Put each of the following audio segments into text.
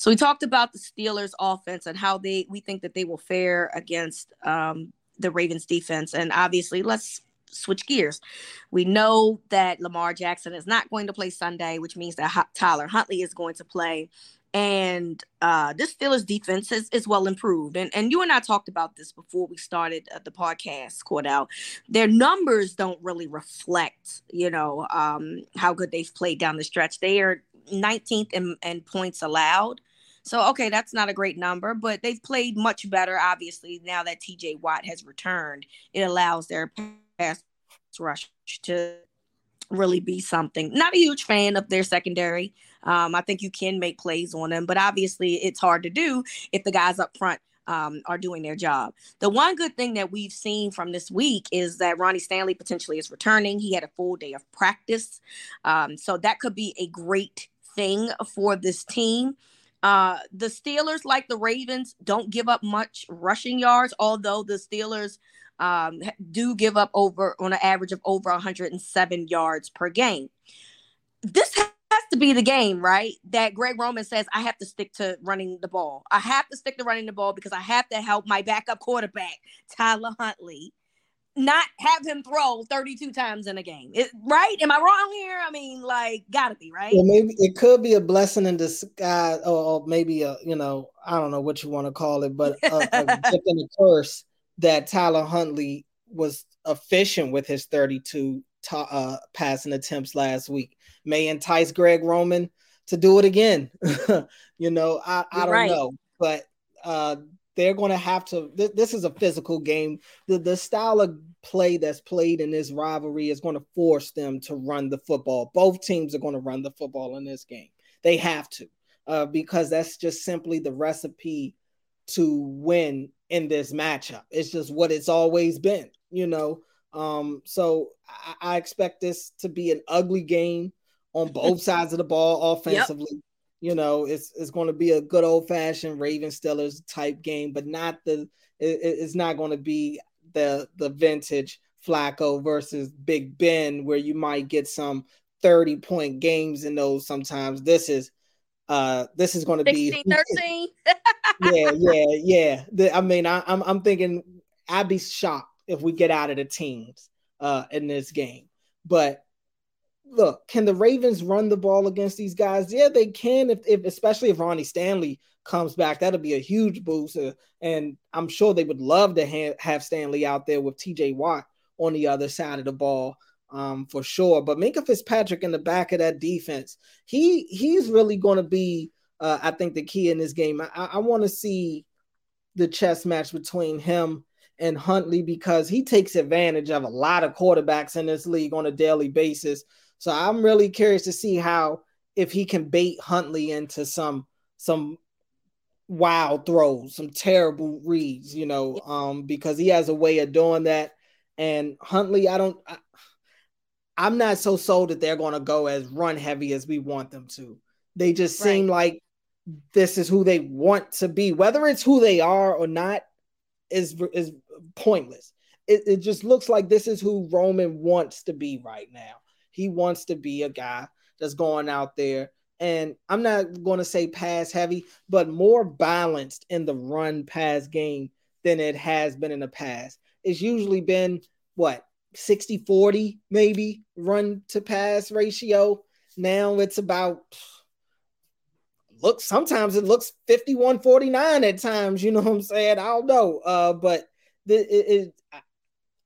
So we talked about the Steelers offense and how they we think that they will fare against um, the Ravens defense. And obviously, let's switch gears. We know that Lamar Jackson is not going to play Sunday, which means that Tyler Huntley is going to play. And uh, this Steelers defense is, is well improved. And, and you and I talked about this before we started uh, the podcast, Cordell. Their numbers don't really reflect, you know, um, how good they've played down the stretch. They are 19th in, in points allowed. So, okay, that's not a great number, but they've played much better, obviously, now that TJ Watt has returned. It allows their pass rush to really be something. Not a huge fan of their secondary. Um, I think you can make plays on them, but obviously it's hard to do if the guys up front um, are doing their job. The one good thing that we've seen from this week is that Ronnie Stanley potentially is returning. He had a full day of practice. Um, so that could be a great thing for this team. Uh, the Steelers, like the Ravens, don't give up much rushing yards, although the Steelers um, do give up over on an average of over 107 yards per game. This has to be the game, right? That Greg Roman says, I have to stick to running the ball. I have to stick to running the ball because I have to help my backup quarterback, Tyler Huntley, not have him throw 32 times in a game. It, right? Am I wrong here? I mean, like, gotta be right. Well, maybe it could be a blessing in disguise, or, maybe a you know, I don't know what you want to call it, but a, a gift and a curse that Tyler Huntley was efficient with his 32 uh, passing attempts last week. May entice Greg Roman to do it again. you know, I, I don't right. know, but uh, they're going to have to. Th- this is a physical game. The the style of play that's played in this rivalry is going to force them to run the football. Both teams are going to run the football in this game. They have to, uh, because that's just simply the recipe to win in this matchup. It's just what it's always been, you know. Um, so I, I expect this to be an ugly game on both sides of the ball offensively. Yep. You know, it's it's going to be a good old fashioned Raven Steelers type game, but not the it, it's not going to be the the vintage Flacco versus Big Ben where you might get some 30 point games in those sometimes. This is uh this is going to be 13 yeah yeah yeah. The, i mean I, I'm, I'm thinking i'd be shocked if we get out of the teams uh in this game. But look, can the Ravens run the ball against these guys? Yeah, they can. If, if especially if Ronnie Stanley comes back, that'll be a huge boost. Uh, and I'm sure they would love to ha- have Stanley out there with T.J. Watt on the other side of the ball, um, for sure. But Minkah Fitzpatrick in the back of that defense, he he's really going to be, uh, I think, the key in this game. I, I want to see the chess match between him and Huntley because he takes advantage of a lot of quarterbacks in this league on a daily basis. So I'm really curious to see how if he can bait Huntley into some some wild throws, some terrible reads, you know, um, because he has a way of doing that. And Huntley, I don't, I, I'm not so sold that they're going to go as run heavy as we want them to. They just right. seem like this is who they want to be, whether it's who they are or not, is is pointless. It, it just looks like this is who Roman wants to be right now. He wants to be a guy that's going out there. And I'm not going to say pass heavy, but more balanced in the run pass game than it has been in the past. It's usually been what 60 40, maybe run to pass ratio. Now it's about look sometimes it looks 51 49 at times you know what i'm saying i don't know uh but the, it, it,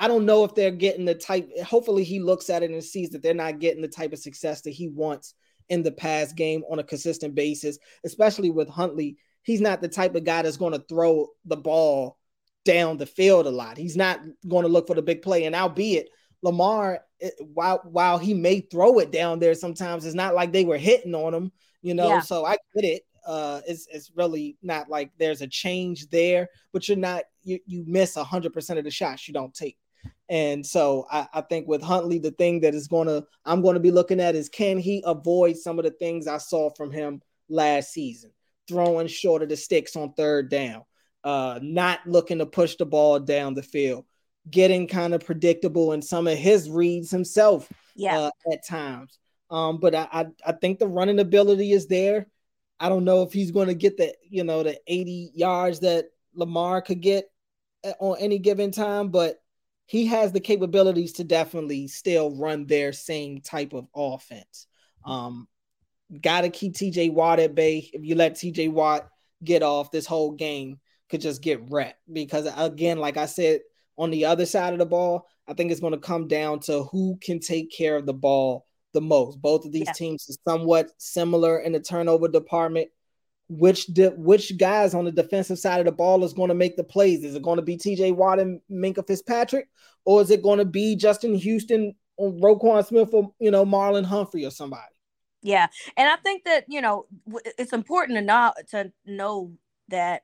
I don't know if they're getting the type. Hopefully, he looks at it and sees that they're not getting the type of success that he wants in the pass game on a consistent basis, especially with Huntley. He's not the type of guy that's going to throw the ball down the field a lot. He's not going to look for the big play. And albeit Lamar, it, while while he may throw it down there sometimes, it's not like they were hitting on him, you know. Yeah. So I get it. Uh, it's it's really not like there's a change there, but you're not you you miss hundred percent of the shots you don't take. And so I, I, think with Huntley, the thing that is gonna I'm gonna be looking at is can he avoid some of the things I saw from him last season, throwing short of the sticks on third down, uh, not looking to push the ball down the field, getting kind of predictable in some of his reads himself yeah. Uh, at times. Um, but I, I, I think the running ability is there. I don't know if he's going to get the you know the 80 yards that Lamar could get on any given time, but he has the capabilities to definitely still run their same type of offense. Um, got to keep TJ Watt at bay. If you let TJ Watt get off, this whole game could just get wrecked because again, like I said on the other side of the ball, I think it's going to come down to who can take care of the ball the most. Both of these yeah. teams are somewhat similar in the turnover department. Which de- which guys on the defensive side of the ball is going to make the plays? Is it going to be T.J. Watt and Minkah Fitzpatrick, or is it going to be Justin Houston or Roquan Smith or you know Marlon Humphrey or somebody? Yeah, and I think that you know it's important to know to know that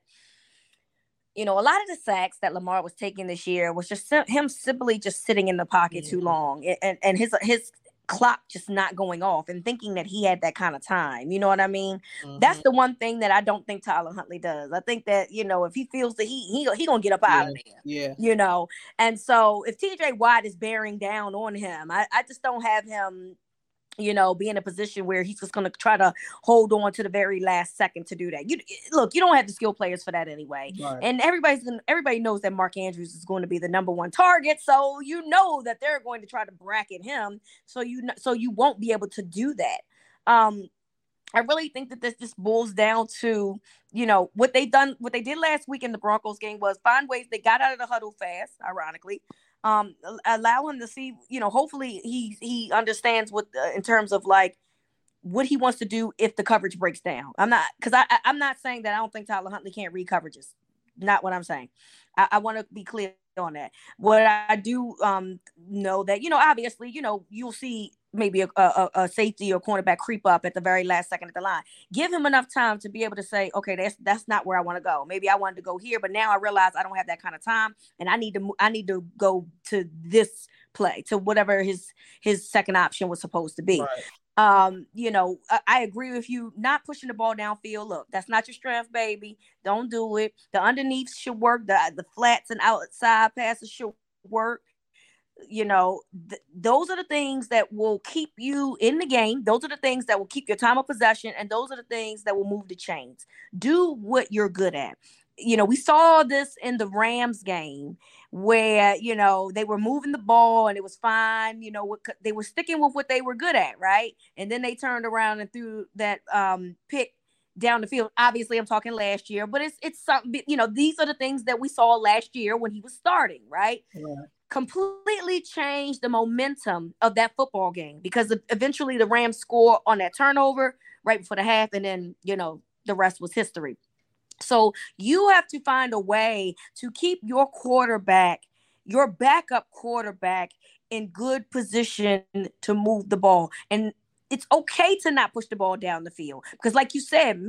you know, a lot of the sacks that Lamar was taking this year was just him simply just sitting in the pocket mm-hmm. too long, and and his his clock just not going off and thinking that he had that kind of time. You know what I mean? Mm-hmm. That's the one thing that I don't think Tyler Huntley does. I think that you know if he feels the heat, he he gonna get up yeah. out of there. Yeah. You know, and so if TJ Watt is bearing down on him, I, I just don't have him you know, be in a position where he's just going to try to hold on to the very last second to do that. You look, you don't have the skill players for that anyway, right. and everybody's gonna, everybody knows that Mark Andrews is going to be the number one target, so you know that they're going to try to bracket him, so you so you won't be able to do that. Um, I really think that this just boils down to, you know, what they done, what they did last week in the Broncos game was find ways they got out of the huddle fast, ironically, um allow him to see you know hopefully he he understands what uh, in terms of like what he wants to do if the coverage breaks down. I'm not because I, I i'm not saying that i don't think tyler huntley can't read coverages. Not what i'm saying. I, I want to be clear on that. What i do um know that you know obviously you know you'll see maybe a, a, a, safety or cornerback creep up at the very last second of the line. Give him enough time to be able to say, okay, that's that's not where I want to go. Maybe I wanted to go here, but now I realize I don't have that kind of time, and I need to I need to go to this play to whatever his his second option was supposed to be. Right. Um, you know, I, I agree with you. Not pushing the ball downfield. Look, that's not your strength, baby. Don't do it. The underneath should work. The the flats and outside passes should work you know th- those are the things that will keep you in the game those are the things that will keep your time of possession and those are the things that will move the chains do what you're good at you know we saw this in the rams game where you know they were moving the ball and it was fine you know they were sticking with what they were good at right and then they turned around and threw that um pick down the field. Obviously, I'm talking last year, but it's it's something. You know, these are the things that we saw last year when he was starting, right? Completely changed the momentum of that football game because eventually the Rams score on that turnover right before the half, and then you know the rest was history. So you have to find a way to keep your quarterback, your backup quarterback, in good position to move the ball. And it's okay to not push the ball down the field because, like you said,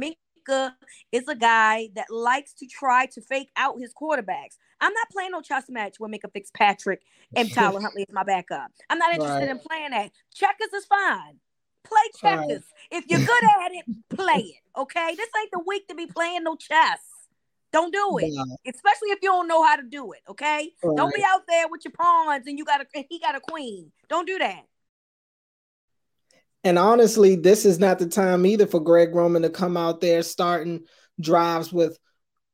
Is a guy that likes to try to fake out his quarterbacks. I'm not playing no chess match with Minkah Fitzpatrick and Tyler Huntley as my backup. I'm not interested right. in playing that. Checkers is fine. Play checkers. Right. If you're good at it, play it. Okay. This ain't the week to be playing no chess. Don't do it, especially if you don't know how to do it. Okay. Right. Don't be out there with your pawns and you got a he got a queen. Don't do that. And honestly, this is not the time either for Greg Roman to come out there starting drives with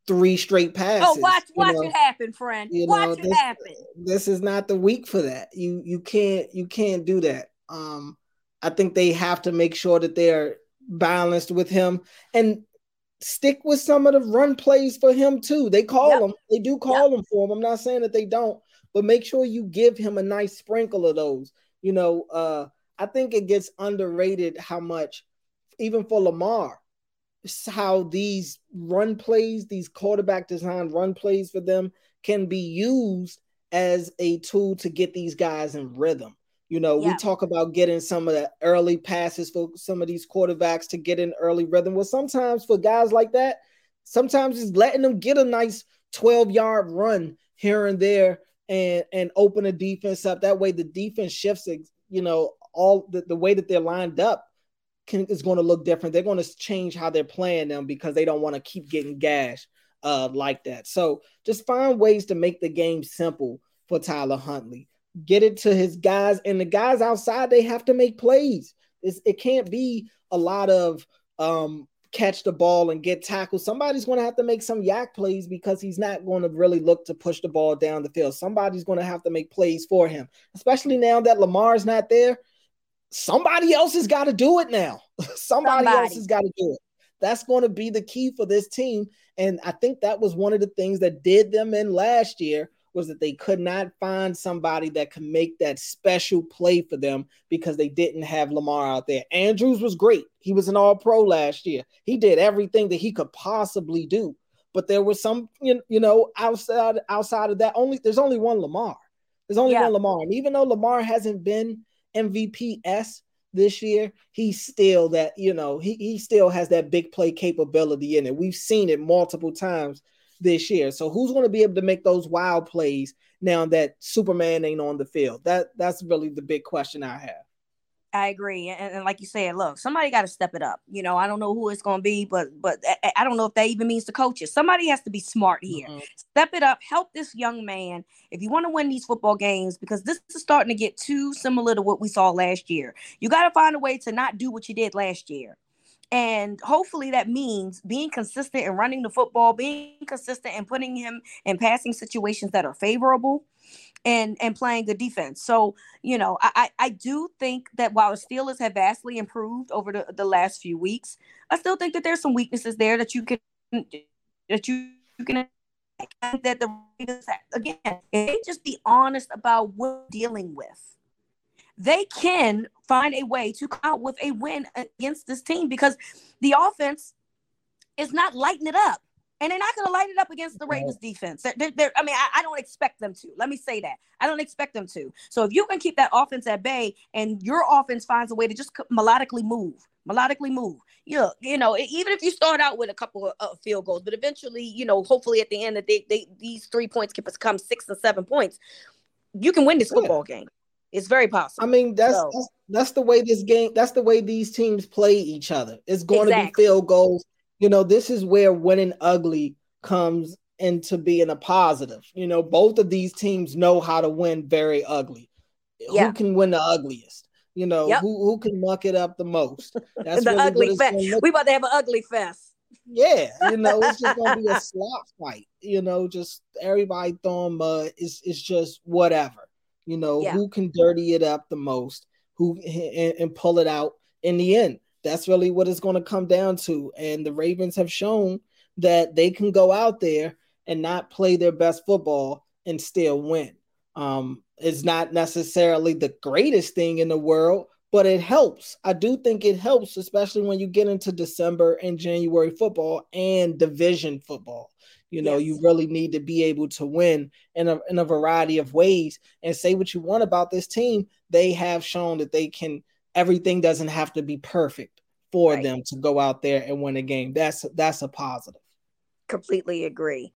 three straight passes. Oh, watch, watch know? it happen, friend. You watch know, it this, happen. This is not the week for that. You you can't you can't do that. Um, I think they have to make sure that they're balanced with him and stick with some of the run plays for him too. They call yep. them, they do call yep. them for him. I'm not saying that they don't, but make sure you give him a nice sprinkle of those. You know, uh, I think it gets underrated how much even for Lamar, how these run plays, these quarterback design run plays for them can be used as a tool to get these guys in rhythm. You know, yeah. we talk about getting some of the early passes for some of these quarterbacks to get in early rhythm. Well, sometimes for guys like that, sometimes just letting them get a nice 12 yard run here and there and and open a defense up. That way the defense shifts, you know, all the, the way that they're lined up can, is going to look different. They're going to change how they're playing them because they don't want to keep getting gashed uh, like that. So just find ways to make the game simple for Tyler Huntley. Get it to his guys, and the guys outside they have to make plays. It's, it can't be a lot of um, catch the ball and get tackled. Somebody's going to have to make some YAC plays because he's not going to really look to push the ball down the field. Somebody's going to have to make plays for him, especially now that Lamar's not there somebody else has got to do it now. somebody, somebody, else has got to do it. That's going to be the key for this team. And I think that was one of the things that did them in last year was that they could not find somebody that could make that special play for them because they didn't have Lamar out there. Andrews was great. He was an all pro last year. He did everything that he could possibly do. But there was some, you know, outside outside of that, only there's only one Lamar. There's only yeah. one Lamar. And even though Lamar hasn't been MVP s this year, he's still that, you know, he, he still has that big play capability in it. We've seen it multiple times this year. So who's going to be able to make those wild plays now that Superman ain't on the field? That that's really the big question I have. I agree, and, and, like you said, look, somebody got to step it up. You know, I don't know who it's going to be, but but I, I, don't know if that even means the coaches. Somebody has to be smart here. Mm-hmm. Step it up, help this young man if you want to win these football games because this is starting to get too similar to what we saw last year. You got to find a way to not do what you did last year. And hopefully that means being consistent and running the football, being consistent and putting him in passing situations that are favorable and and playing good defense. So, you know, I I do think that while the Steelers have vastly improved over the, the last few weeks, I still think that there's some weaknesses there that you can that you, you can that the again, they just be honest about what dealing with. They can find a way to come out with a win against this team because the offense is not lighting it up and they're not going to light it up against the Ravens defense. They're, they're, I mean, I, I, don't expect them to. Let me say that. I don't expect them to. So if you can keep that offense at bay and your offense finds a way to just melodically move, melodically move, you know, you know, even if you start out with a couple of uh, field goals, but eventually, you know, hopefully at the end that they, they these three points can become six and seven points, you can win this football yeah. game. It's very possible. I mean, that's, so, that's, that's the way this game. That's the way these teams play each other. It's going exactly. to be field goals you know, this is where winning ugly comes into being a positive. You know, both of these teams know how to win very ugly. Yeah. Who can win the ugliest? You know, yep. who who can muck it up the most? That's the ugly fest. We about to have an ugly fest. Yeah, you know, it's just gonna be a slop fight. You know, just everybody throwing mud. It's it's just whatever. You know, yeah. who can dirty it up the most? Who and, and pull it out in the end? That's really what it's going to come down to. And the Ravens have shown that they can go out there and not play their best football and still win. Um, it's not necessarily the greatest thing in the world, but it helps. I do think it helps, especially when you get into December and January football and division football. You know, yes. you really need to be able to win in a, in a variety of ways and say what you want about this team. They have shown that they can everything doesn't have to be perfect for right. them to go out there and win a game. That's that's a positive. Completely agree.